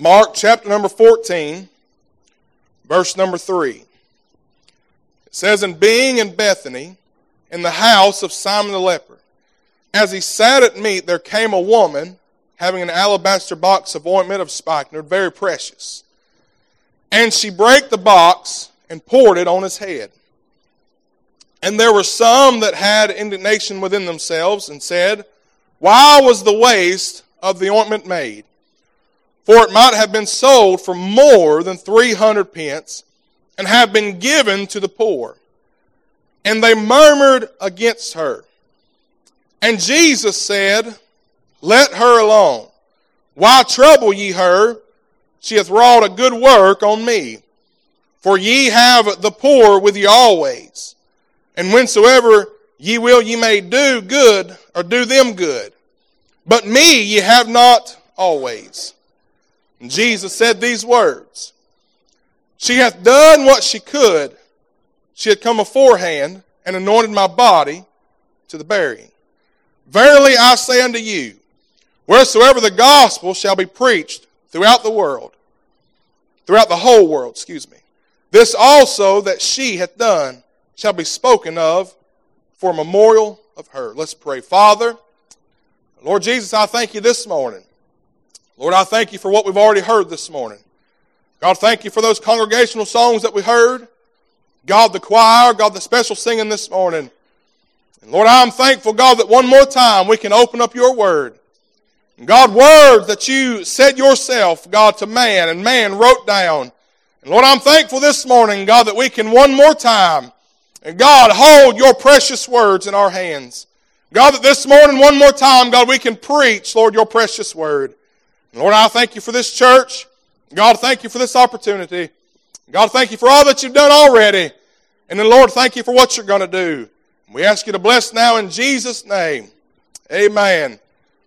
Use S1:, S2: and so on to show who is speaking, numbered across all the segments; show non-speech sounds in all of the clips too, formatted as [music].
S1: Mark chapter number 14, verse number 3. It says, And being in Bethany, in the house of Simon the leper, as he sat at meat, there came a woman having an alabaster box of ointment of spikenard, very precious. And she brake the box and poured it on his head. And there were some that had indignation within themselves and said, Why was the waste of the ointment made? For it might have been sold for more than three hundred pence and have been given to the poor. And they murmured against her. And Jesus said, Let her alone. Why trouble ye her? She hath wrought a good work on me. For ye have the poor with you always and whensoever ye will, ye may do good or do them good. But me ye have not always. And Jesus said these words She hath done what she could. She had come aforehand and anointed my body to the burying. Verily I say unto you, wheresoever the gospel shall be preached throughout the world, throughout the whole world, excuse me, this also that she hath done shall be spoken of for a memorial of her. Let's pray. Father, Lord Jesus, I thank you this morning. Lord, I thank you for what we've already heard this morning. God, thank you for those congregational songs that we heard. God, the choir, God, the special singing this morning. And Lord, I'm thankful, God, that one more time we can open up your word. And God, words that you said yourself, God, to man, and man wrote down. And Lord, I'm thankful this morning, God, that we can one more time and God, hold your precious words in our hands. God, that this morning, one more time, God, we can preach, Lord, your precious word. Lord, I thank you for this church. God, thank you for this opportunity. God, thank you for all that you've done already. And then, Lord, thank you for what you're going to do. We ask you to bless now in Jesus' name. Amen.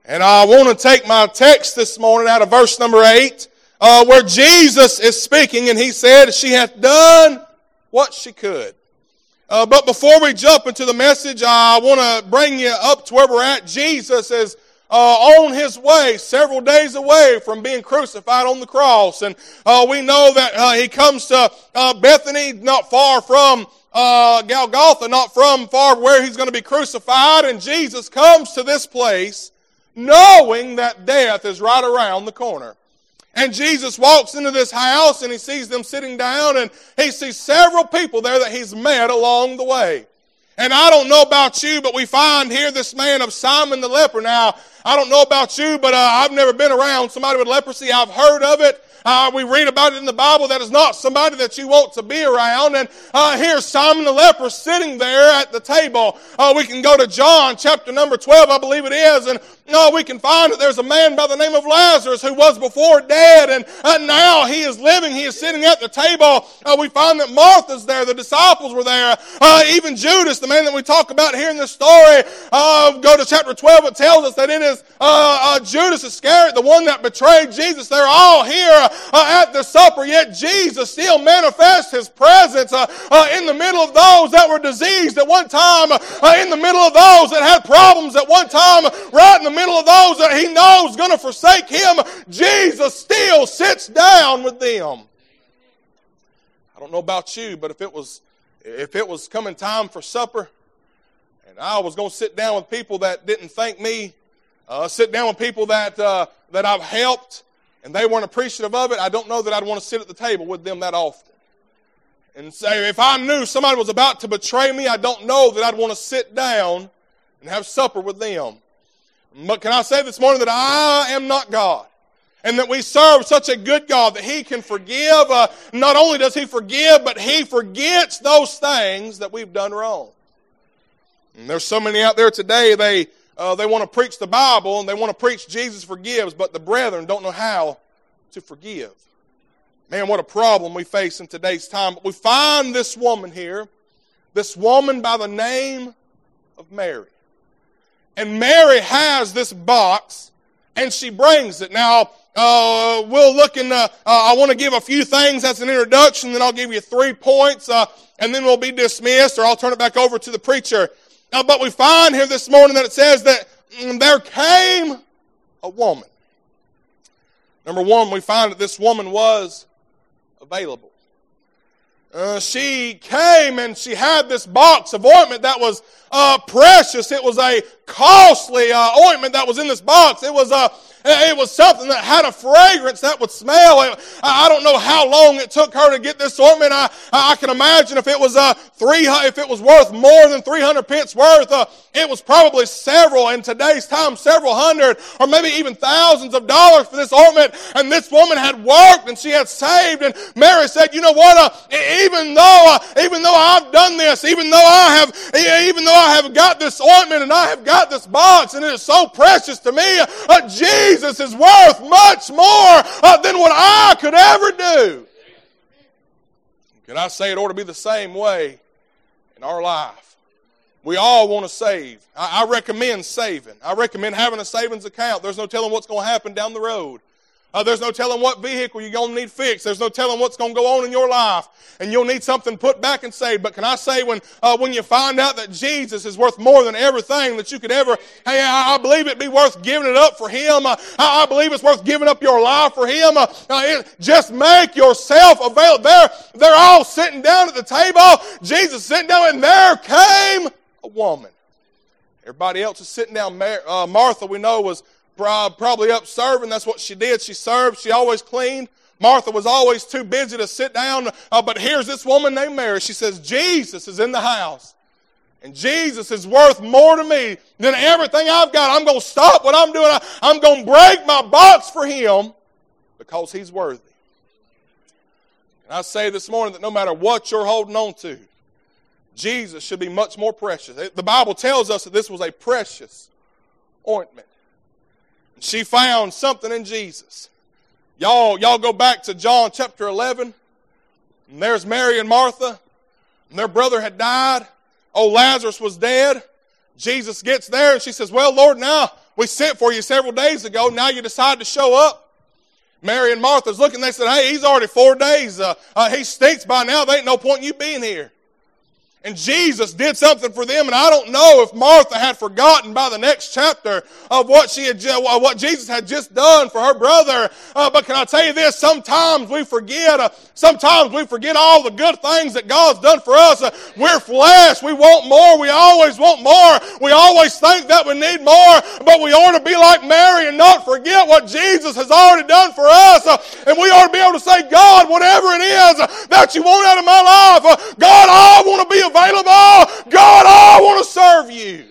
S1: And I want to take my text this morning out of verse number 8, uh, where Jesus is speaking, and he said, She hath done what she could. Uh, but before we jump into the message, I want to bring you up to where we're at. Jesus is uh, on his way, several days away from being crucified on the cross. And uh, we know that uh, he comes to uh, Bethany, not far from uh, Golgotha, not from far where he's going to be crucified. And Jesus comes to this place knowing that death is right around the corner. And Jesus walks into this house and he sees them sitting down and he sees several people there that he's met along the way. And I don't know about you, but we find here this man of Simon the leper. Now, I don't know about you, but uh, I've never been around somebody with leprosy. I've heard of it. Uh, we read about it in the Bible that is not somebody that you want to be around. And uh, here's Simon the leper sitting there at the table. Uh, we can go to John chapter number 12, I believe it is, and uh, we can find that there's a man by the name of Lazarus who was before dead, and uh, now he is living. He is sitting at the table. Uh, we find that Martha's there, the disciples were there, even Judas, the man that we talk about here in this story. go to chapter 12, it tells us that it is Judas Iscariot, the one that betrayed Jesus. They're all here uh, at the supper, yet Jesus still manifests his presence uh, uh, in the middle of those that were diseased at one time, uh, in the middle of those that had problems at one time, right in the middle of those that he knows going to forsake him. Jesus still sits down with them. I don't know about you, but if it was if it was coming time for supper, and I was going to sit down with people that didn't thank me, uh, sit down with people that uh, that I've helped, and they weren't appreciative of it, I don't know that I'd want to sit at the table with them that often. And say, if I knew somebody was about to betray me, I don't know that I'd want to sit down and have supper with them. But can I say this morning that I am not God? And that we serve such a good God that He can forgive. Uh, not only does He forgive, but He forgets those things that we've done wrong. And there's so many out there today, they uh, they want to preach the Bible and they want to preach Jesus forgives, but the brethren don't know how to forgive. Man, what a problem we face in today's time. But we find this woman here, this woman by the name of Mary. And Mary has this box and she brings it. Now, uh, we'll look in, uh, I want to give a few things as an introduction, then I'll give you three points, uh, and then we'll be dismissed, or I'll turn it back over to the preacher. Uh, but we find here this morning that it says that mm, there came a woman. Number one, we find that this woman was available. Uh, she came and she had this box of ointment that was uh, precious. It was a costly uh, ointment that was in this box. It was a it was something that had a fragrance that would smell. I don't know how long it took her to get this ointment. I, I can imagine if it was uh, three, if it was worth more than 300 pence worth, uh, it was probably several, in today's time, several hundred, or maybe even thousands of dollars for this ointment. And this woman had worked and she had saved. And Mary said, you know what, uh, even though, uh, even though I've done this, even though I have, even though I have got this ointment and I have got this box and it is so precious to me, uh, Jesus Jesus is worth much more uh, than what I could ever do. Can I say it ought to be the same way in our life? We all want to save. I, I recommend saving. I recommend having a savings account. There's no telling what's going to happen down the road. Uh, there's no telling what vehicle you're going to need fixed. There's no telling what's going to go on in your life. And you'll need something put back and saved. But can I say when, uh, when you find out that Jesus is worth more than everything that you could ever, hey, I, I believe it'd be worth giving it up for Him. Uh, I, I, believe it's worth giving up your life for Him. Uh, uh, it, just make yourself available. They're, they're all sitting down at the table. Jesus sitting down and there came a woman. Everybody else is sitting down. Uh, Martha, we know, was probably up serving. That's what she did. She served. She always cleaned. Martha was always too busy to sit down. Uh, but here's this woman named Mary. She says, Jesus is in the house. And Jesus is worth more to me than everything I've got. I'm going to stop what I'm doing. I'm going to break my box for him because he's worthy. And I say this morning that no matter what you're holding on to, Jesus should be much more precious. The Bible tells us that this was a precious ointment. She found something in Jesus. Y'all, y'all go back to John chapter 11. And there's Mary and Martha. And their brother had died. Oh, Lazarus was dead. Jesus gets there and she says, Well, Lord, now we sent for you several days ago. Now you decide to show up. Mary and Martha's looking. They said, Hey, he's already four days. Uh, uh, he stinks by now. There ain't no point in you being here. And Jesus did something for them, and I don't know if Martha had forgotten by the next chapter of what she had, what Jesus had just done for her brother. Uh, but can I tell you this? Sometimes we forget. Uh, sometimes we forget all the good things that God's done for us. Uh, we're flesh. We want more. We always want more. We always think that we need more. But we ought to be like Mary and not forget what Jesus has already done for us. Uh, and we ought to be able to say, God, whatever it is that you want out of my life, uh, God, I want to be available. God, I want to serve you.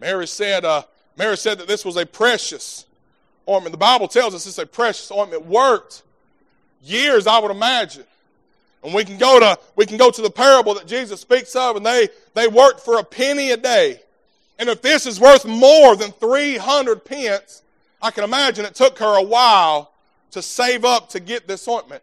S1: Mary said, uh, Mary said that this was a precious ointment. The Bible tells us it's a precious ointment. Worked years, I would imagine. And we can go to we can go to the parable that Jesus speaks of, and they they worked for a penny a day. And if this is worth more than three hundred pence, I can imagine it took her a while to save up to get this ointment.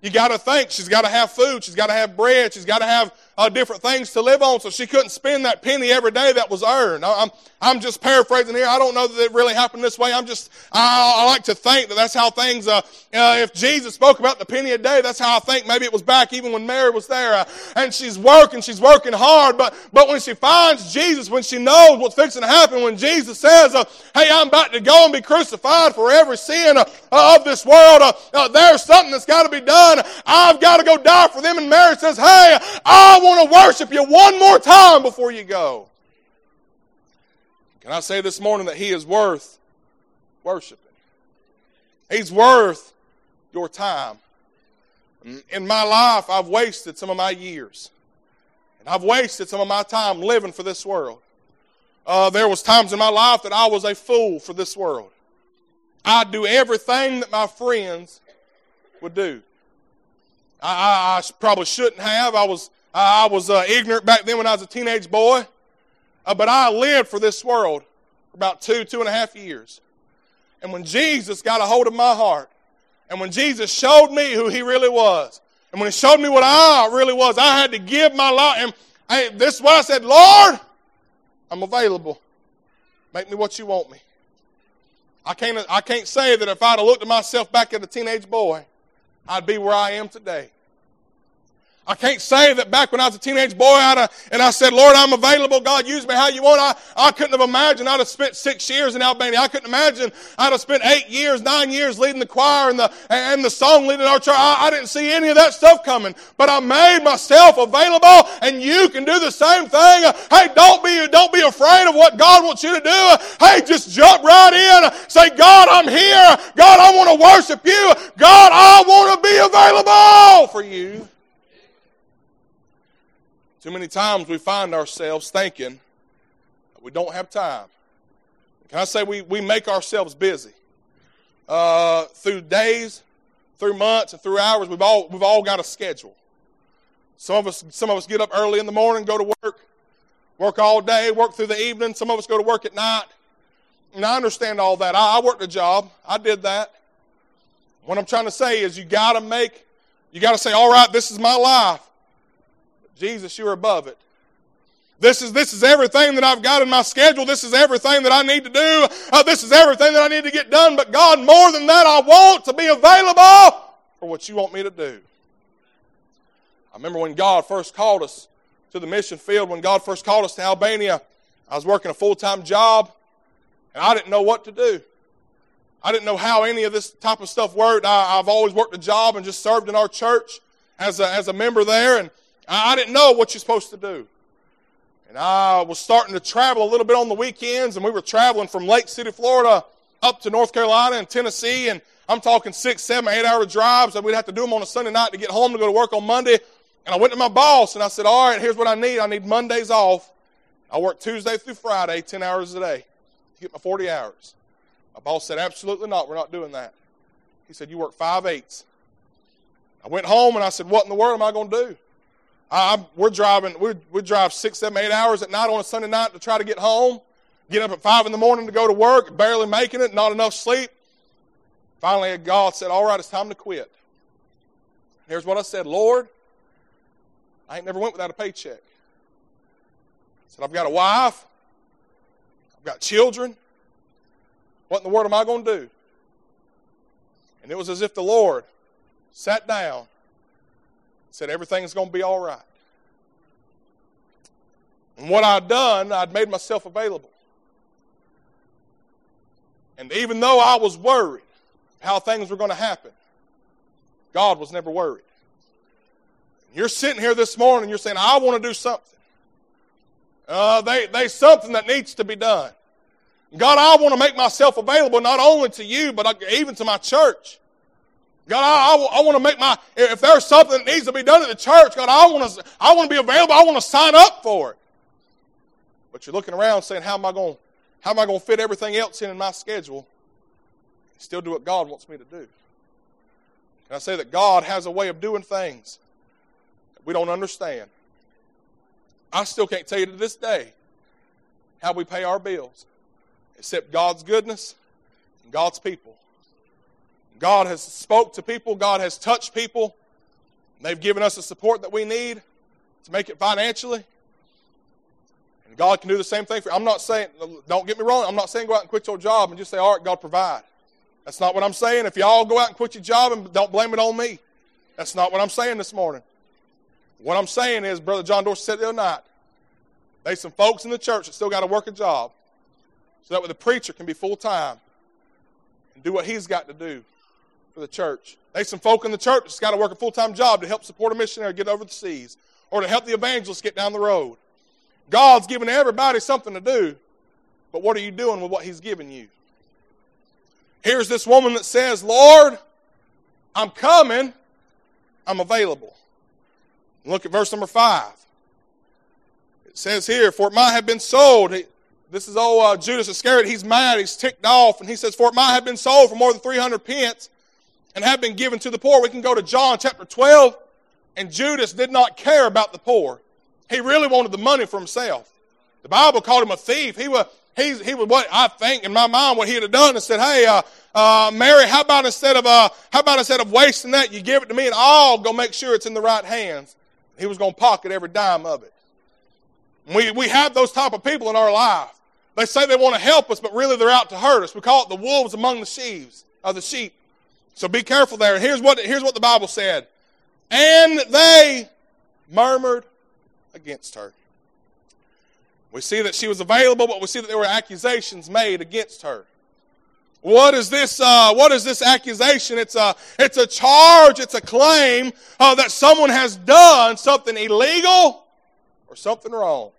S1: You got to think she's got to have food, she's got to have bread, she's got to have uh, different things to live on, so she couldn't spend that penny every day that was earned. I'm, I'm just paraphrasing here. I don't know that it really happened this way. I'm just, I, I like to think that that's how things, uh, uh, if Jesus spoke about the penny a day, that's how I think maybe it was back even when Mary was there. Uh, and she's working, she's working hard, but, but when she finds Jesus, when she knows what's fixing to happen, when Jesus says, uh, hey, I'm about to go and be crucified for every sin uh, of this world, there's something that's got to be done. I've got to go die for them. And Mary says, hey, I want to worship you one more time before you go. Can I say this morning that He is worth worshiping? He's worth your time. In my life, I've wasted some of my years. And I've wasted some of my time living for this world. Uh, there was times in my life that I was a fool for this world. I'd do everything that my friends would do. I, I, I probably shouldn't have. I was I was uh, ignorant back then when I was a teenage boy, uh, but I lived for this world for about two, two and a half years. And when Jesus got a hold of my heart, and when Jesus showed me who He really was, and when He showed me what I really was, I had to give my life. And hey, this is what I said, Lord, I'm available. Make me what you want me. I can't, I can't say that if I'd have looked at myself back as a teenage boy, I'd be where I am today. I can't say that back when I was a teenage boy I, uh, and I said, Lord, I'm available. God, use me how you want. I, I couldn't have imagined I'd have spent six years in Albania. I couldn't imagine I'd have spent eight years, nine years leading the choir and the, and the song leading our church. I, I didn't see any of that stuff coming. But I made myself available and you can do the same thing. Hey, don't be, don't be afraid of what God wants you to do. Hey, just jump right in. Say, God, I'm here. God, I want to worship you. God, I want to be available for you. Too many times we find ourselves thinking we don't have time. Can I say we, we make ourselves busy? Uh, through days, through months, and through hours, we've all, we've all got a schedule. Some of us, some of us get up early in the morning, go to work, work all day, work through the evening. Some of us go to work at night. And I understand all that. I, I worked a job. I did that. What I'm trying to say is you got to make, you got to say, all right, this is my life. Jesus, you're above it. This is, this is everything that I've got in my schedule. This is everything that I need to do. Uh, this is everything that I need to get done. But God, more than that, I want to be available for what you want me to do. I remember when God first called us to the mission field, when God first called us to Albania, I was working a full time job and I didn't know what to do. I didn't know how any of this type of stuff worked. I, have always worked a job and just served in our church as a, as a member there. And I didn't know what you're supposed to do. And I was starting to travel a little bit on the weekends, and we were traveling from Lake City, Florida, up to North Carolina and Tennessee, and I'm talking six, seven, eight hour drives, and we'd have to do them on a Sunday night to get home to go to work on Monday. And I went to my boss and I said, All right, here's what I need. I need Mondays off. I work Tuesday through Friday, 10 hours a day to get my 40 hours. My boss said, Absolutely not. We're not doing that. He said, You work five eights. I went home and I said, What in the world am I going to do? I, we're driving, we we drive six, seven, eight hours at night on a Sunday night to try to get home. Get up at five in the morning to go to work, barely making it, not enough sleep. Finally, God said, All right, it's time to quit. Here's what I said Lord, I ain't never went without a paycheck. I said, I've got a wife, I've got children. What in the world am I going to do? And it was as if the Lord sat down said everything's going to be all right. And what I'd done, I'd made myself available. And even though I was worried how things were going to happen, God was never worried. You're sitting here this morning, you're saying, I want to do something. Uh, they, there's something that needs to be done. God, I want to make myself available not only to you, but even to my church. God, I, I, I want to make my, if there's something that needs to be done at the church, God, I want to, I want to be available. I want to sign up for it. But you're looking around saying, how am I going, how am I going to fit everything else in in my schedule? Still do what God wants me to do. Can I say that God has a way of doing things that we don't understand? I still can't tell you to this day how we pay our bills, except God's goodness and God's people. God has spoke to people. God has touched people. They've given us the support that we need to make it financially. And God can do the same thing for you. I'm not saying, don't get me wrong, I'm not saying go out and quit your job and just say, all right, God provide. That's not what I'm saying. If y'all go out and quit your job and don't blame it on me. That's not what I'm saying this morning. What I'm saying is, Brother John Dorsey said the other night, there's some folks in the church that still got to work a job so that way the preacher can be full time and do what he's got to do for the church. There's some folk in the church that's got to work a full time job to help support a missionary get over the seas or to help the evangelist get down the road. God's given everybody something to do, but what are you doing with what He's given you? Here's this woman that says, Lord, I'm coming, I'm available. Look at verse number five. It says here, For it might have been sold. This is old uh, Judas Iscariot. He's mad, he's ticked off, and he says, For it might have been sold for more than 300 pence and have been given to the poor. We can go to John chapter 12, and Judas did not care about the poor. He really wanted the money for himself. The Bible called him a thief. He was, he, he was what I think in my mind what he had done and said, "Hey, uh, uh, Mary, how about instead of uh, how about instead of wasting that, you give it to me, and I'll go make sure it's in the right hands." He was going to pocket every dime of it. We we have those type of people in our life. They say they want to help us, but really they're out to hurt us. We call it the wolves among the sheaves, of the sheep. So be careful there. Here's what, here's what the Bible said. And they murmured against her. We see that she was available, but we see that there were accusations made against her. What is this? Uh, what is this accusation? It's a it's a charge. It's a claim uh, that someone has done something illegal or something wrong.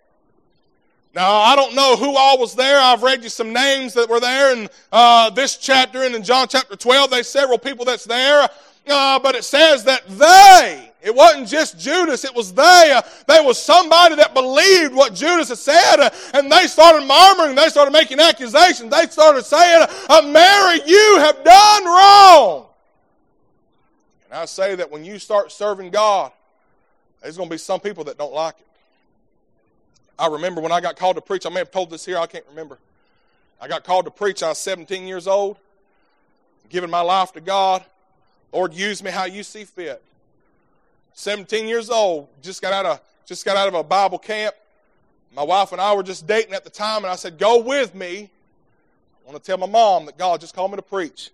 S1: Now I don't know who all was there. I've read you some names that were there in uh, this chapter and in John chapter twelve. There's several people that's there, uh, but it says that they it wasn't just Judas, it was they. Uh, there was somebody that believed what Judas had said, uh, and they started murmuring, they started making accusations. They started saying, uh, Mary, you have done wrong. And I say that when you start serving God, there's going to be some people that don't like it. I remember when I got called to preach, I may have told this here, I can't remember. I got called to preach, I was 17 years old, giving my life to God. Lord, use me how you see fit. 17 years old, just got out of just got out of a Bible camp. My wife and I were just dating at the time, and I said, "Go with me." I want to tell my mom that God just called me to preach.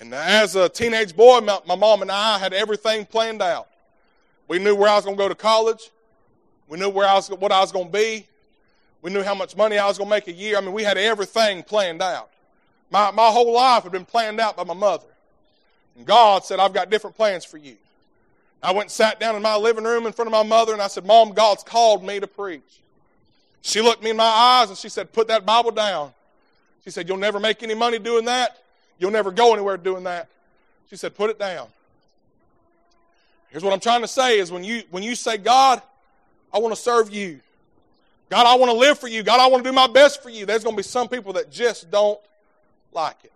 S1: And as a teenage boy, my, my mom and I had everything planned out. We knew where I was going to go to college. We knew where I was, what I was going to be. We knew how much money I was going to make a year. I mean, we had everything planned out. My, my whole life had been planned out by my mother. And God said, I've got different plans for you. I went and sat down in my living room in front of my mother and I said, Mom, God's called me to preach. She looked me in my eyes and she said, Put that Bible down. She said, You'll never make any money doing that. You'll never go anywhere doing that. She said, Put it down. Here's what I'm trying to say is when you when you say, God, I want to serve you. God, I want to live for you. God, I want to do my best for you. There's going to be some people that just don't like it.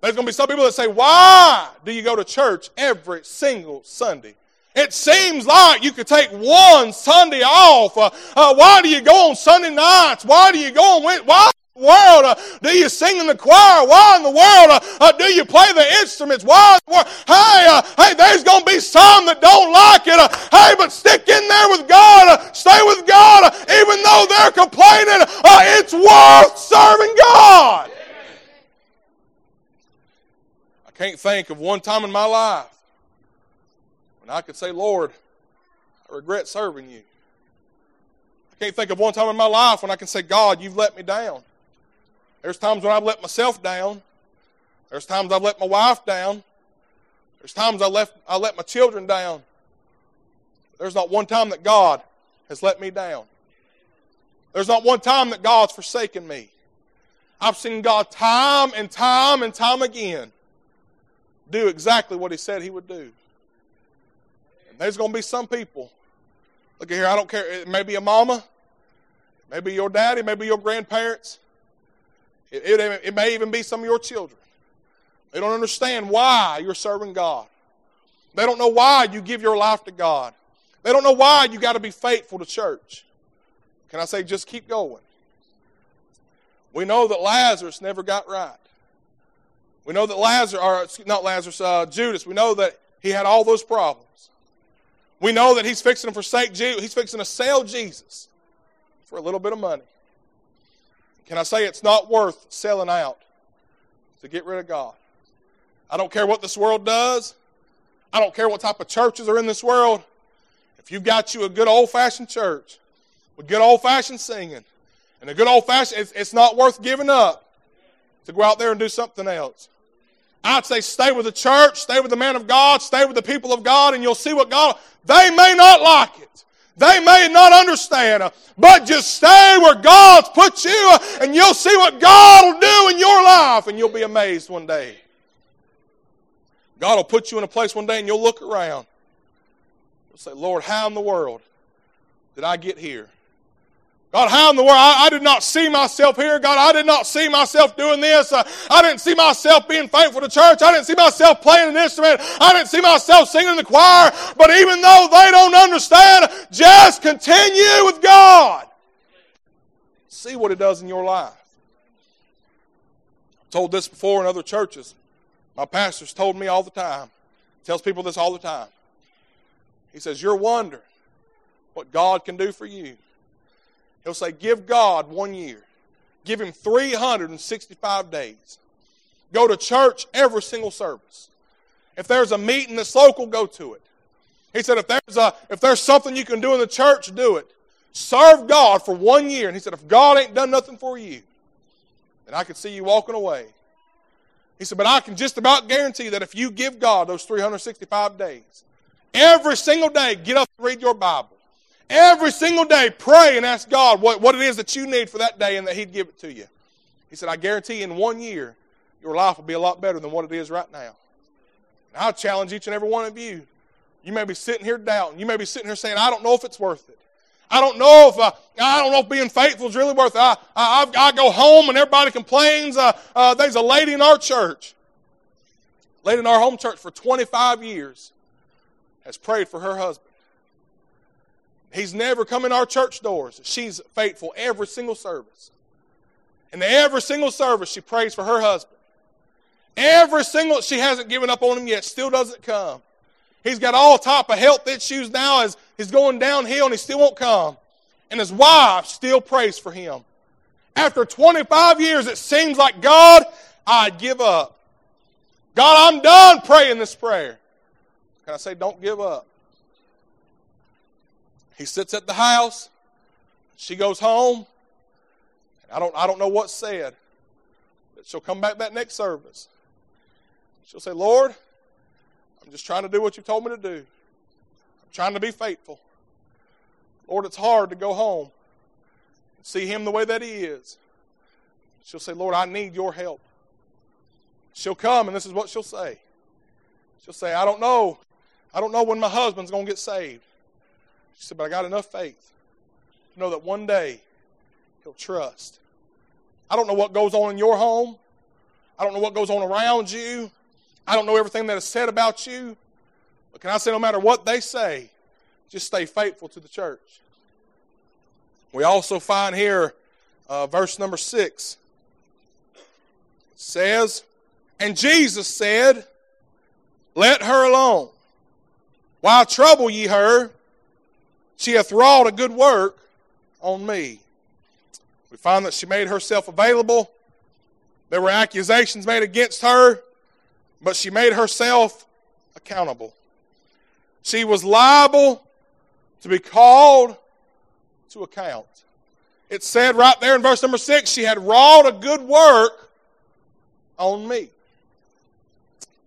S1: There's going to be some people that say, Why do you go to church every single Sunday? It seems like you could take one Sunday off. Uh, uh, why do you go on Sunday nights? Why do you go on? Why in the world uh, do you sing in the choir? Why in the world uh, uh, do you play the instruments? Why? Hey, uh, hey, there's going to be some that don't like it. hey, but stick in there with God. stay with God, even though they're complaining. it's worth serving God. I can't think of one time in my life when I could say, Lord, I regret serving you. I can't think of one time in my life when I can say, God, you've let me down. There's times when I've let myself down. There's times I've let my wife down. There's times I left I let my children down. There's not one time that God has let me down. There's not one time that God's forsaken me. I've seen God time and time and time again do exactly what he said he would do. And there's going to be some people. Look at here, I don't care. It may be a mama, maybe your daddy, maybe your grandparents. It, it, it may even be some of your children. They don't understand why you're serving God. They don't know why you give your life to God. They don't know why you got to be faithful to church. Can I say, just keep going? We know that Lazarus never got right. We know that Lazarus, or not Lazarus, uh, Judas, we know that he had all those problems. We know that he's fixing to forsake Jesus. He's fixing to sell Jesus for a little bit of money. Can I say it's not worth selling out to get rid of God? I don't care what this world does. I don't care what type of churches are in this world. If you've got you a good old fashioned church with good old fashioned singing and a good old fashioned, it's, it's not worth giving up to go out there and do something else. I'd say stay with the church, stay with the man of God, stay with the people of God, and you'll see what God, they may not like it. They may not understand, but just stay where God's put you, and you'll see what God will do in your life, and you'll be amazed one day. God will put you in a place one day, and you'll look around. Say, Lord, how in the world did I get here? God, how in the world? I, I, did not see myself here. God, I did not see myself doing this. Uh, I didn't see myself being faithful to church. I didn't see myself playing an instrument. I didn't see myself singing in the choir. But even though they don't understand, just continue with God. See what it does in your life. I've told this before in other churches. My pastor's told me all the time. Tells people this all the time. He says, You're wondering what God can do for you. He'll say, Give God one year. Give Him 365 days. Go to church every single service. If there's a meeting that's local, go to it. He said, if there's, a, if there's something you can do in the church, do it. Serve God for one year. And he said, if God ain't done nothing for you, then I can see you walking away. He said, but I can just about guarantee that if you give God those 365 days, every single day, get up and read your Bible. Every single day, pray and ask God what, what it is that you need for that day and that He'd give it to you. He said, I guarantee in one year, your life will be a lot better than what it is right now. And I'll challenge each and every one of you. You may be sitting here doubting. You may be sitting here saying, I don't know if it's worth it. I don't know if uh, I don't know if being faithful is really worth it. I, I, I go home and everybody complains. Uh, uh, there's a lady in our church, lady in our home church for 25 years, has prayed for her husband. He's never come in our church doors. She's faithful every single service. And every single service, she prays for her husband. Every single, she hasn't given up on him yet, still doesn't come. He's got all type of health issues now as he's going downhill and he still won't come. And his wife still prays for him. After 25 years, it seems like God, I'd give up. God, I'm done praying this prayer. Can I say, don't give up? He sits at the house. She goes home. I don't, I don't know what's said. But she'll come back that next service. She'll say, Lord, I'm just trying to do what you told me to do. I'm trying to be faithful. Lord, it's hard to go home and see him the way that he is. She'll say, Lord, I need your help. She'll come, and this is what she'll say. She'll say, I don't know. I don't know when my husband's going to get saved. She said, But I got enough faith to know that one day he'll trust. I don't know what goes on in your home. I don't know what goes on around you. I don't know everything that is said about you. But can I say, no matter what they say, just stay faithful to the church. We also find here, uh, verse number six. Says, And Jesus said, Let her alone. Why trouble ye her? She hath wrought a good work on me. We find that she made herself available. There were accusations made against her, but she made herself accountable. She was liable to be called to account. It said right there in verse number six, she had wrought a good work on me.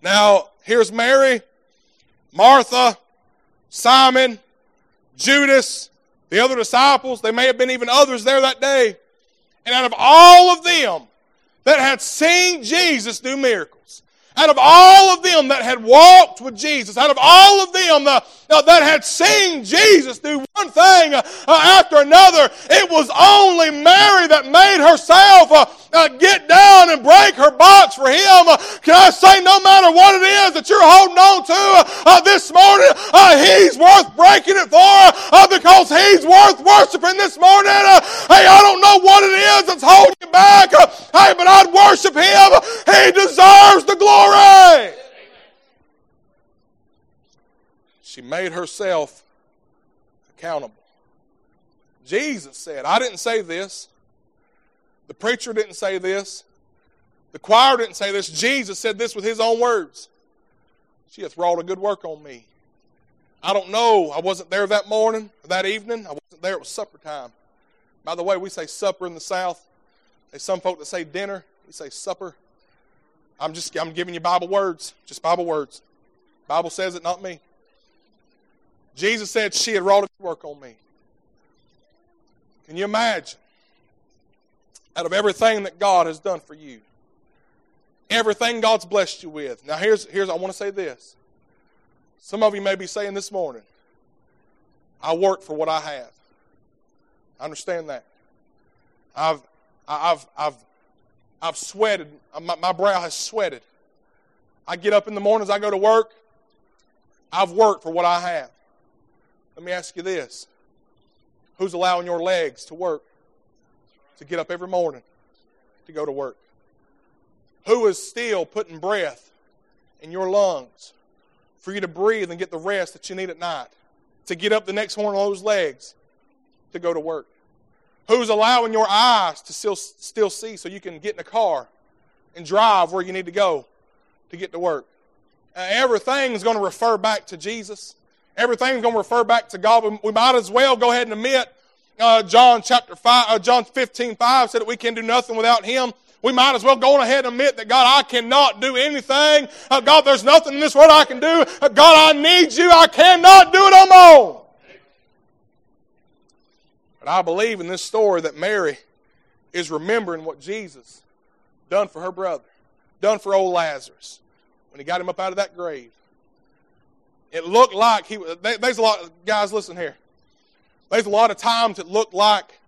S1: Now, here's Mary, Martha, Simon, Judas, the other disciples, they may have been even others there that day. And out of all of them that had seen Jesus do miracles, out of all of them that had walked with Jesus, out of all of them uh, uh, that had seen Jesus do one thing uh, after another, it was only Mary that made herself uh, uh, get down and break her box for Him. Uh, can I say, no matter what it is that you're holding on to this morning, He's worth breaking it for because He's worth worshiping this morning. hey, I don't know what it is that's holding you back. hey, but I'd worship Him. He deserves the glory glory. She made herself accountable. Jesus said, I didn't say this. The preacher didn't say this. The choir didn't say this. Jesus said this with his own words. She hath wrought a good work on me. I don't know. I wasn't there that morning, that evening. I wasn't there. It was supper time. By the way, we say supper in the South. There's some folk that say dinner. We say supper. I'm just I'm giving you Bible words, just Bible words. Bible says it, not me. Jesus said she had wrought a work on me. Can you imagine? Out of everything that God has done for you, everything God's blessed you with. Now here's here's I want to say this. Some of you may be saying this morning, I work for what I have. I understand that. I've I've I've I've sweated. My, my brow has sweated. I get up in the mornings, I go to work. I've worked for what I have. Let me ask you this Who's allowing your legs to work? To get up every morning to go to work? Who is still putting breath in your lungs for you to breathe and get the rest that you need at night? To get up the next morning on those legs to go to work? Who's allowing your eyes to still, still see so you can get in a car and drive where you need to go to get to work? Uh, everything is going to refer back to Jesus. everything's going to refer back to God. We, might as well go ahead and admit uh, John chapter five, uh, John 15, 5 said that we can do nothing without Him. We might as well go ahead and admit that God, I cannot do anything. Uh, God, there's nothing in this world I can do. Uh, God, I need you. I cannot do it on my own. But I believe in this story that Mary is remembering what Jesus done for her brother, done for old Lazarus when he got him up out of that grave. It looked like he was. there's a lot guys listen here. There's a lot of times it looked like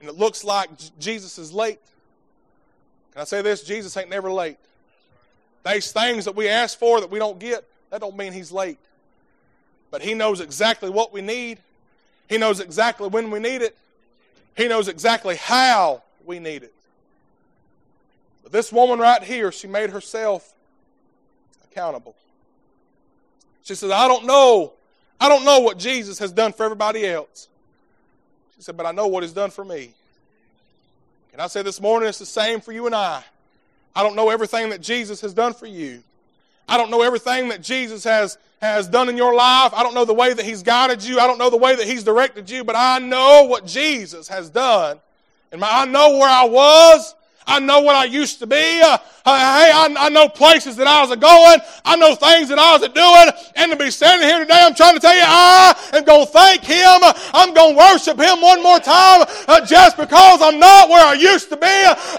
S1: and it looks like Jesus is late. Can I say this? Jesus ain't never late. There's things that we ask for that we don't get. That don't mean he's late. But he knows exactly what we need. He knows exactly when we need it. He knows exactly how we need it. But this woman right here, she made herself accountable. She says, I don't know. I don't know what Jesus has done for everybody else. She said, but I know what he's done for me. And I say this morning it's the same for you and I? I don't know everything that Jesus has done for you. I don't know everything that Jesus has, has done in your life. I don't know the way that He's guided you. I don't know the way that He's directed you, but I know what Jesus has done. And my, I know where I was. I know what I used to be. Uh, uh, hey, I, I, know places that I was going. I know things that I was doing. And to be standing here today, I'm trying to tell you, I am going to thank Him. I'm going to worship Him one more time uh, just because I'm not where I used to be.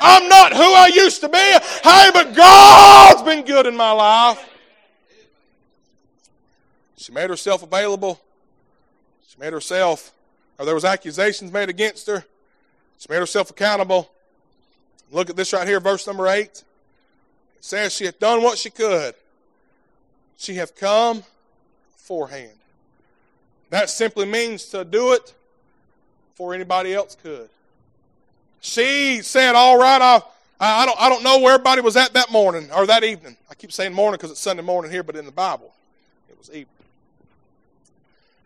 S1: I'm not who I used to be. Hey, but God's been good in my life. She made herself available. She made herself, or there was accusations made against her. She made herself accountable. Look at this right here, verse number 8. It says, She hath done what she could. She hath come beforehand. That simply means to do it before anybody else could. She said, All right, I, I, don't, I don't know where everybody was at that morning or that evening. I keep saying morning because it's Sunday morning here, but in the Bible, it was evening.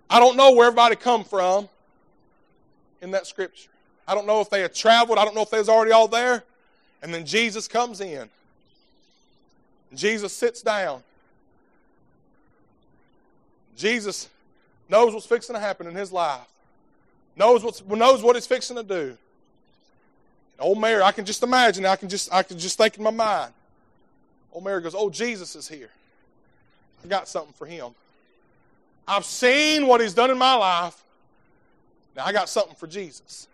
S1: I don't know where everybody come from in that scripture. I don't know if they had traveled. I don't know if they was already all there. And then Jesus comes in. Jesus sits down. Jesus knows what's fixing to happen in his life. Knows what's knows what he's fixing to do. old Mary, I can just imagine. I can just I can just think in my mind. Old Mary goes, "Oh, Jesus is here. I got something for him. I've seen what he's done in my life. Now I got something for Jesus."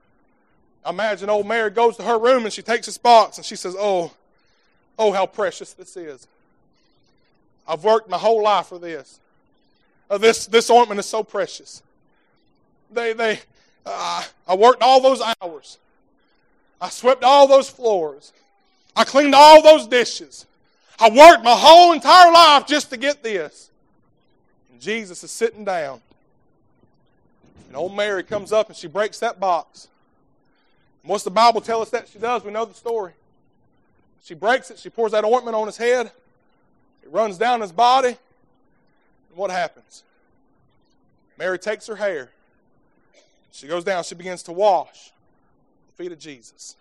S1: Imagine old Mary goes to her room and she takes this box and she says, Oh, oh, how precious this is. I've worked my whole life for this. Uh, this, this ointment is so precious. They, they, uh, I worked all those hours. I swept all those floors. I cleaned all those dishes. I worked my whole entire life just to get this. And Jesus is sitting down. And old Mary comes up and she breaks that box. What's the Bible tell us that she does? We know the story. She breaks it, she pours that ointment on his head, it runs down his body. And what happens? Mary takes her hair. She goes down, she begins to wash the feet of Jesus.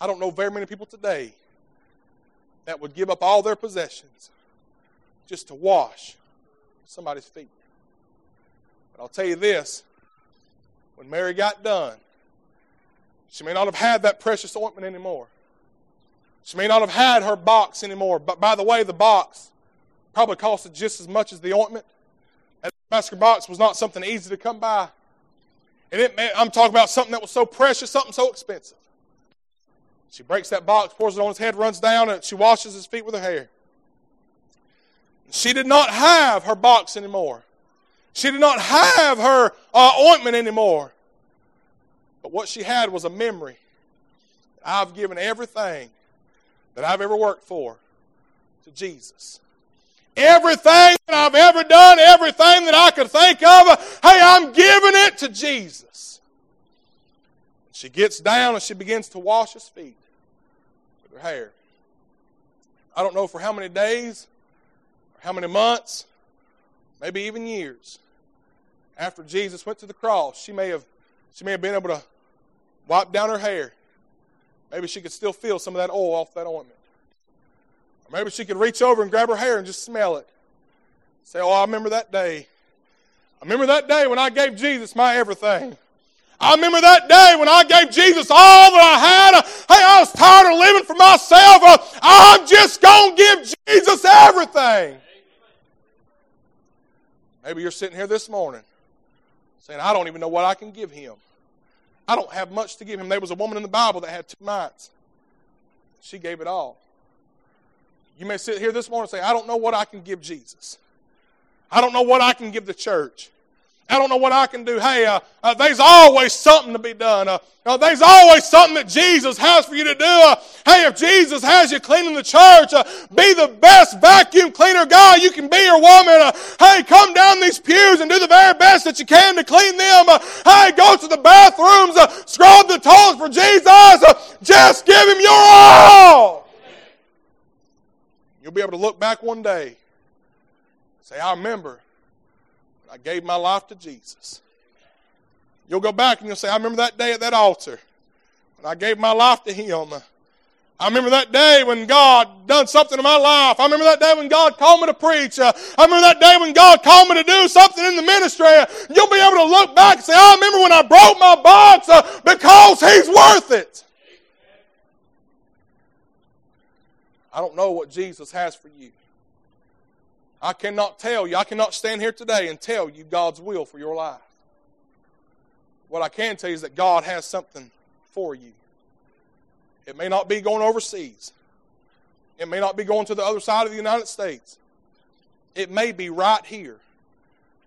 S1: I don't know very many people today that would give up all their possessions just to wash somebody's feet. But I'll tell you this when Mary got done, she may not have had that precious ointment anymore. She may not have had her box anymore. But by the way, the box probably costed just as much as the ointment. And the master box was not something easy to come by. And it, I'm talking about something that was so precious, something so expensive. She breaks that box, pours it on his head, runs down, and she washes his feet with her hair. She did not have her box anymore. She did not have her uh, ointment anymore. But what she had was a memory. I've given everything that I've ever worked for to Jesus. Everything that I've ever done, everything that I could think of, hey, I'm giving it to Jesus. She gets down and she begins to wash his feet with her hair. I don't know for how many days, how many months, maybe even years after Jesus went to the cross, she may have she may have been able to wipe down her hair. Maybe she could still feel some of that oil off that ointment. Or maybe she could reach over and grab her hair and just smell it. Say, oh, I remember that day. I remember that day when I gave Jesus my everything. I remember that day when I gave Jesus all that I had. Hey, I was tired of living for myself. I'm just going to give Jesus everything. Maybe you're sitting here this morning saying, I don't even know what I can give him. I don't have much to give him. There was a woman in the Bible that had two mites. She gave it all. You may sit here this morning and say, I don't know what I can give Jesus. I don't know what I can give the church. I don't know what I can do. Hey, uh, uh, there's always something to be done. Uh, uh there's always something that Jesus has for you to do. Uh, hey, if Jesus has you cleaning the church, uh, be the best vacuum cleaner guy you can be or woman. hey, come down these pews and do the very best that you can to clean them. hey, go to the bathrooms, scrub the toilets for Jesus. just give him your all. You'll be able to look back one day say, I remember I gave my life to Jesus. You'll go back and you'll say, I remember that day at that altar when I gave my life to Him. I remember that day when God done something in my life. I remember that day when God called me to preach. I remember that day when God called me to do something in the ministry. You'll be able to look back and say, I remember when I broke my box uh, because He's worth it. I don't know what Jesus has for you. I cannot tell you, I cannot stand here today and tell you God's will for your life. What I can tell you is that God has something for you. It may not be going overseas, it may not be going to the other side of the United States. It may be right here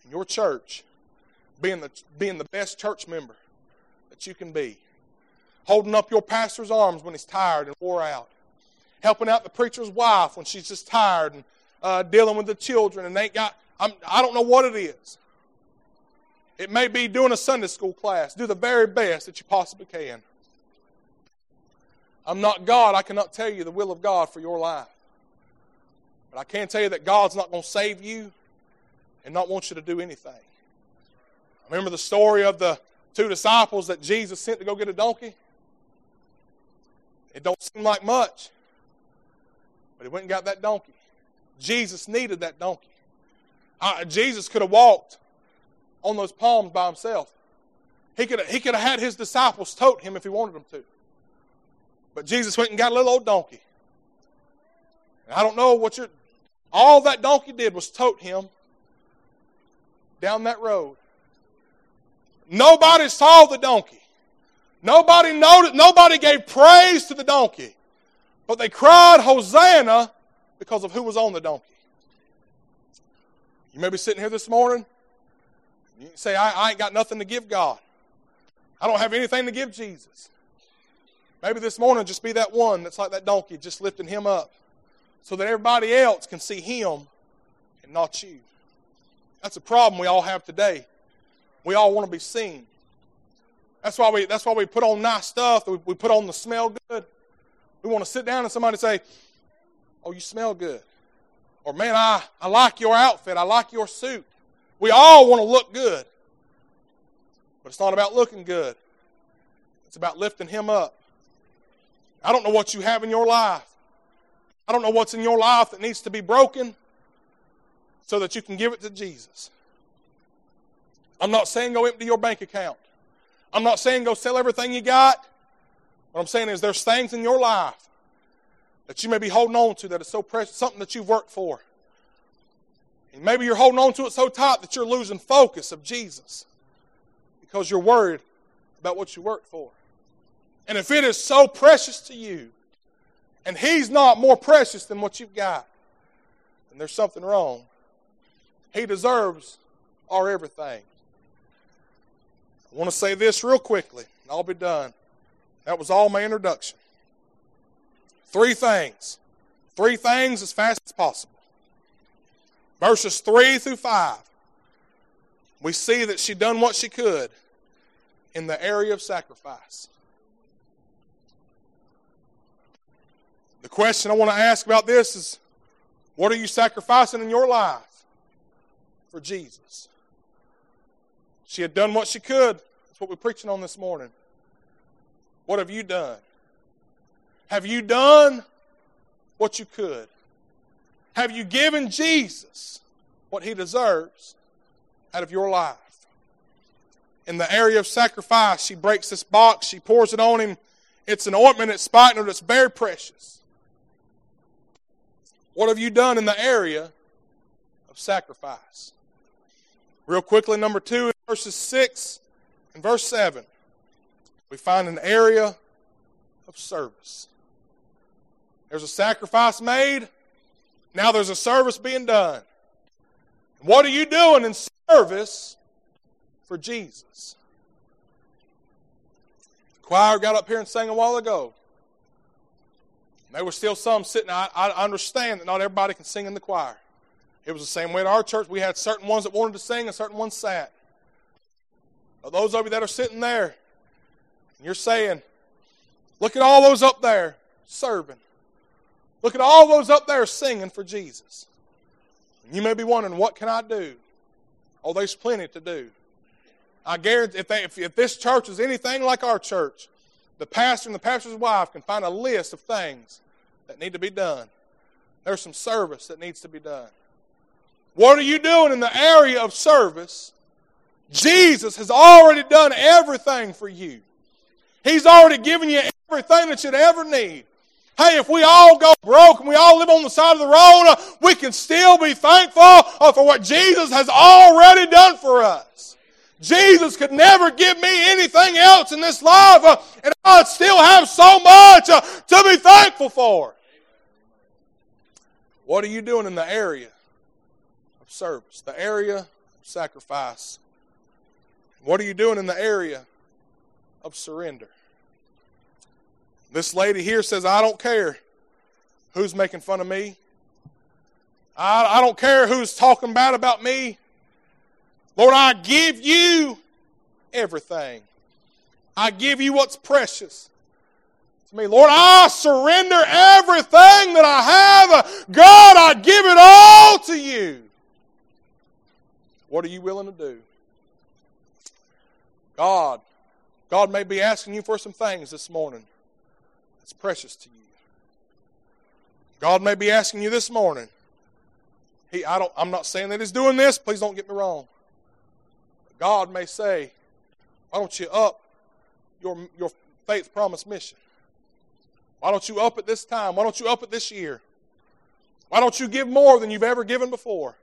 S1: in your church, being the, being the best church member that you can be, holding up your pastor's arms when he's tired and wore out, helping out the preacher's wife when she's just tired and uh, dealing with the children and they got, I'm, I don't know what it is. It may be doing a Sunday school class. Do the very best that you possibly can. I'm not God. I cannot tell you the will of God for your life. But I can tell you that God's not going to save you and not want you to do anything. Remember the story of the two disciples that Jesus sent to go get a donkey? It don't seem like much, but he went and got that donkey. Jesus needed that donkey. Uh, Jesus could have walked on those palms by himself. He could have, he could have had his disciples tote him if he wanted them to. But Jesus went and got a little old donkey. And I don't know what you're. All that donkey did was tote him down that road. Nobody saw the donkey. Nobody noticed, nobody gave praise to the donkey. But they cried, Hosanna, because of who was on the donkey. You may be sitting here this morning. You say, I, I ain't got nothing to give God. I don't have anything to give Jesus. Maybe this morning just be that one that's like that donkey, just lifting him up so that everybody else can see him and not you. That's a problem we all have today. We all want to be seen. That's why we, that's why we put on nice stuff, we, we put on the smell good. We want to sit down and somebody say, Oh, you smell good. Or, man, I, I like your outfit. I like your suit. We all want to look good. But it's not about looking good, it's about lifting Him up. I don't know what you have in your life. I don't know what's in your life that needs to be broken so that you can give it to Jesus. I'm not saying go empty your bank account. I'm not saying go sell everything you got. What I'm saying is there's things in your life that you may be holding on to that is so precious, something that you've worked for. And maybe you're holding on to it so tight that you're losing focus of Jesus because you're worried about what you worked for. And if it is so precious to you, and He's not more precious than what you've got, then there's something wrong. He deserves our everything. I want to say this real quickly, and I'll be done. That was all my introduction. Three things. Three things as fast as possible. Verses 3 through 5. We see that she done what she could in the area of sacrifice. The question I want to ask about this is what are you sacrificing in your life for Jesus? She had done what she could. That's what we're preaching on this morning. What have you done? Have you done what you could? Have you given Jesus what He deserves out of your life. In the area of sacrifice, she breaks this box, she pours it on Him. It's an ointment, it's spikenard, it's very precious. What have you done in the area of sacrifice? Real quickly, number two, verses 6 and verse 7, we find an area of service. There's a sacrifice made, now there's a service being done. What are you doing in service for Jesus? The choir got up here and sang a while ago. There were still some sitting. I, I understand that not everybody can sing in the choir. It was the same way at our church. We had certain ones that wanted to sing and certain ones sat. But those of you that are sitting there, and you're saying, look at all those up there serving. Look at all those up there singing for Jesus. And you may be wondering, what can I do? Oh, there's plenty to do. I guarantee if, they, if, if this church is anything like our church, the pastor and the pastor's wife can find a list of things that need to be done. There's some service that needs to be done. What are you doing in the area of service? Jesus has already done everything for you. He's already given you everything that you'd ever need. Hey, if we all go broke and we all live on the side of the road, uh, we can still be thankful uh, for what Jesus has already done for us. Jesus could never give me anything else in this life, uh, and I'd still have so much to be thankful for. What are you doing in the area of service, the area of sacrifice? What are you doing in the area of surrender? This lady here says, I don't care who's making fun of me. I, I don't care who's talking bad about me. Lord, I give you everything. I give you what's precious to me. Lord, I surrender everything that I have. God, I give it all to you. What are you willing to do? God, God may be asking you for some things this morning. It's precious to you. God may be asking you this morning. He, I don't, I'm not saying that He's doing this. Please don't get me wrong. God may say, "Why don't you up your your faith promise mission? Why don't you up at this time? Why don't you up at this year? Why don't you give more than you've ever given before?"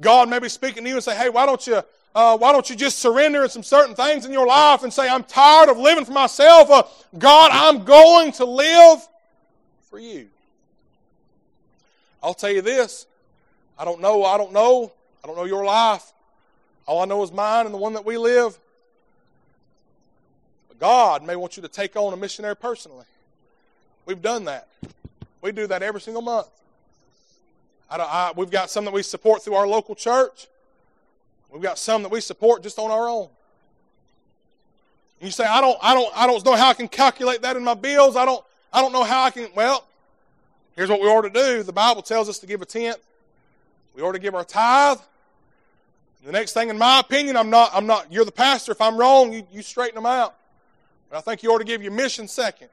S1: God may be speaking to you and say, "Hey, why don't you uh, why don't you just surrender some certain things in your life and say, I'm tired of living for myself. Uh, God, I'm going to live for you. I'll tell you this. I don't know. I don't know. I don't know your life. All I know is mine and the one that we live. But God may want you to take on a missionary personally. We've done that. We do that every single month. I I, we've got some that we support through our local church. We've got some that we support just on our own. And you say, I don't, I don't, I don't know how I can calculate that in my bills. I don't, I don't know how I can. Well, here's what we ought to do. The Bible tells us to give a tenth. We ought to give our tithe. The next thing, in my opinion, I'm not, I'm not, you're the pastor. If I'm wrong, you, you straighten them out. But I think you ought to give your mission second.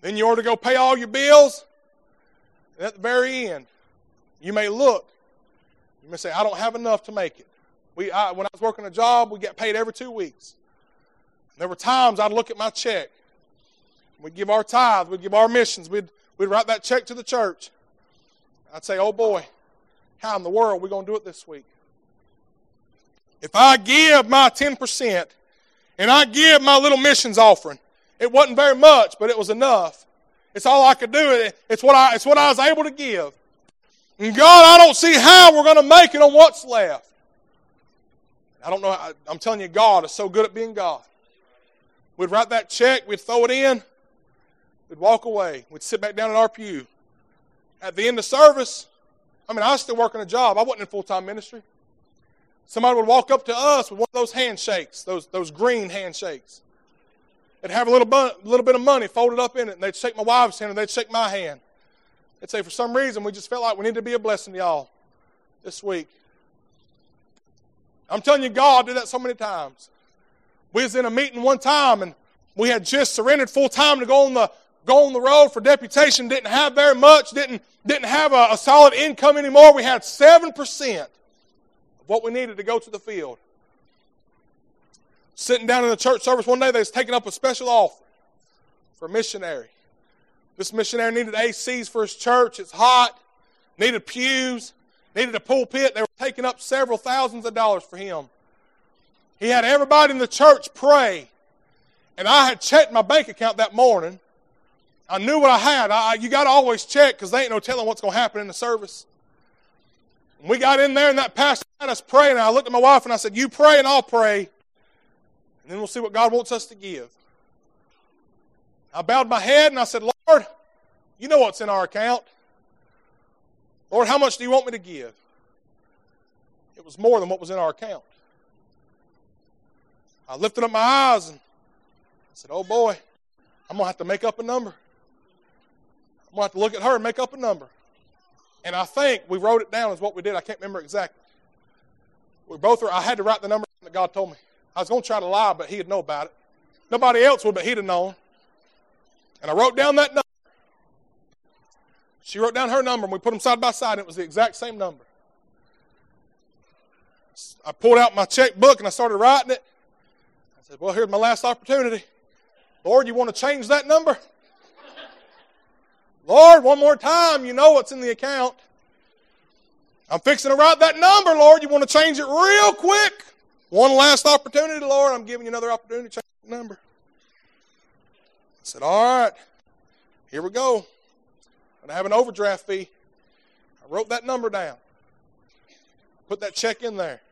S1: Then you ought to go pay all your bills. And at the very end, you may look you may say, I don't have enough to make it. We, I, when I was working a job, we got paid every two weeks. There were times I'd look at my check. We'd give our tithe, we'd give our missions, we'd, we'd write that check to the church. I'd say, oh boy, how in the world are we going to do it this week? If I give my 10% and I give my little missions offering, it wasn't very much, but it was enough. It's all I could do. It's what I, it's what I was able to give. And God, I don't see how we're going to make it on what's left. I don't know. I, I'm telling you, God is so good at being God. We'd write that check, we'd throw it in, we'd walk away, we'd sit back down in our pew. At the end of service, I mean, I was still working a job. I wasn't in full time ministry. Somebody would walk up to us with one of those handshakes, those, those green handshakes. They'd have a little, bu- little bit of money folded up in it, and they'd shake my wife's hand, and they'd shake my hand. They'd say, for some reason, we just felt like we need to be a blessing to y'all this week. I'm telling you, God did that so many times. We was in a meeting one time, and we had just surrendered full time to go on the go on the road for deputation, didn't have very much, didn't, didn't have a, a solid income anymore. We had 7% of what we needed to go to the field. Sitting down in the church service one day, they was taking up a special offering for a missionary. This missionary needed ACs for his church. It's hot, needed pews, needed a pulpit. They were taking up several thousands of dollars for him. He had everybody in the church pray. And I had checked my bank account that morning. I knew what I had. I, you got to always check because they ain't no telling what's going to happen in the service. And we got in there, and that pastor had us praying. And I looked at my wife and I said, You pray, and I'll pray. And then we'll see what God wants us to give. I bowed my head and I said, Lord, you know what's in our account. Lord, how much do you want me to give? It was more than what was in our account. I lifted up my eyes and I said, Oh boy, I'm going to have to make up a number. I'm going to have to look at her and make up a number. And I think we wrote it down as what we did. I can't remember exactly. We both were, I had to write the number that God told me. I was going to try to lie, but he'd know about it. Nobody else would, but he'd have known. And I wrote down that number. She wrote down her number, and we put them side by side, and it was the exact same number. I pulled out my checkbook and I started writing it. I said, Well, here's my last opportunity. Lord, you want to change that number? [laughs] Lord, one more time, you know what's in the account. I'm fixing to write that number, Lord. You want to change it real quick? One last opportunity, Lord. I'm giving you another opportunity to change the number. I said, All right, here we go. To have an overdraft fee. I wrote that number down, put that check in there.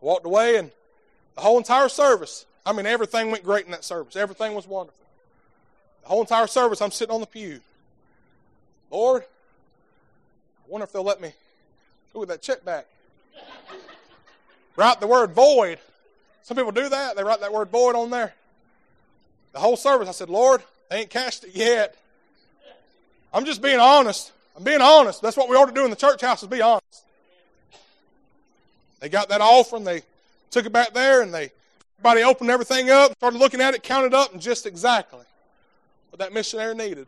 S1: I walked away, and the whole entire service, I mean, everything went great in that service. Everything was wonderful. The whole entire service, I'm sitting on the pew. Lord, I wonder if they'll let me with that check back. [laughs] write the word void. Some people do that. They write that word void on there. The whole service, I said, Lord, they ain't cashed it yet. I'm just being honest. I'm being honest. That's what we ought to do in the church house is be honest. They got that offering, they took it back there, and they everybody opened everything up, started looking at it, counted up, and just exactly what that missionary needed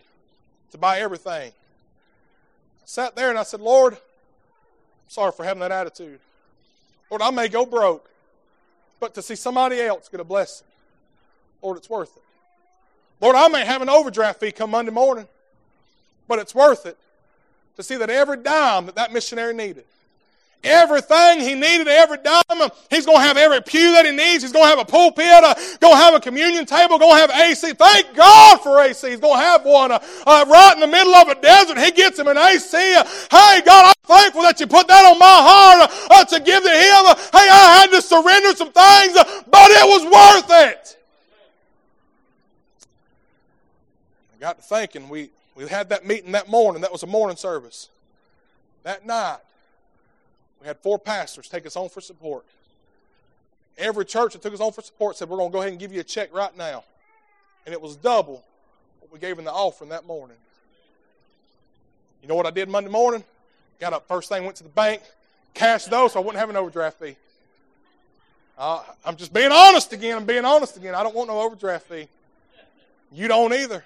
S1: to buy everything. I sat there and I said, Lord, I'm sorry for having that attitude. Lord, I may go broke, but to see somebody else get a blessing, Lord, it's worth it. Lord, I may have an overdraft fee come Monday morning, but it's worth it to see that every dime that that missionary needed, everything he needed, every dime, he's going to have every pew that he needs. He's going to have a pulpit, uh, going to have a communion table, going to have AC. Thank God for AC. He's going to have one uh, uh, right in the middle of a desert. He gets him an AC. Uh, hey, God, I'm thankful that you put that on my heart uh, uh, to give to him. hey, I had to surrender some things, but it was worth it. I got to thinking, we, we had that meeting that morning. That was a morning service. That night, we had four pastors take us home for support. Every church that took us home for support said, We're going to go ahead and give you a check right now. And it was double what we gave in the offering that morning. You know what I did Monday morning? Got up first thing, went to the bank, cashed those so I wouldn't have an overdraft fee. Uh, I'm just being honest again. I'm being honest again. I don't want no overdraft fee. You don't either.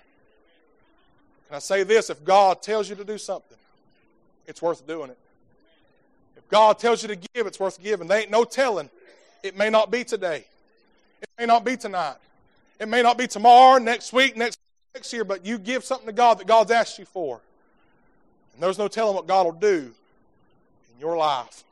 S1: Can I say this? If God tells you to do something, it's worth doing it. If God tells you to give, it's worth giving. There ain't no telling. It may not be today. It may not be tonight. It may not be tomorrow, next week, next next year, but you give something to God that God's asked you for. And there's no telling what God will do in your life.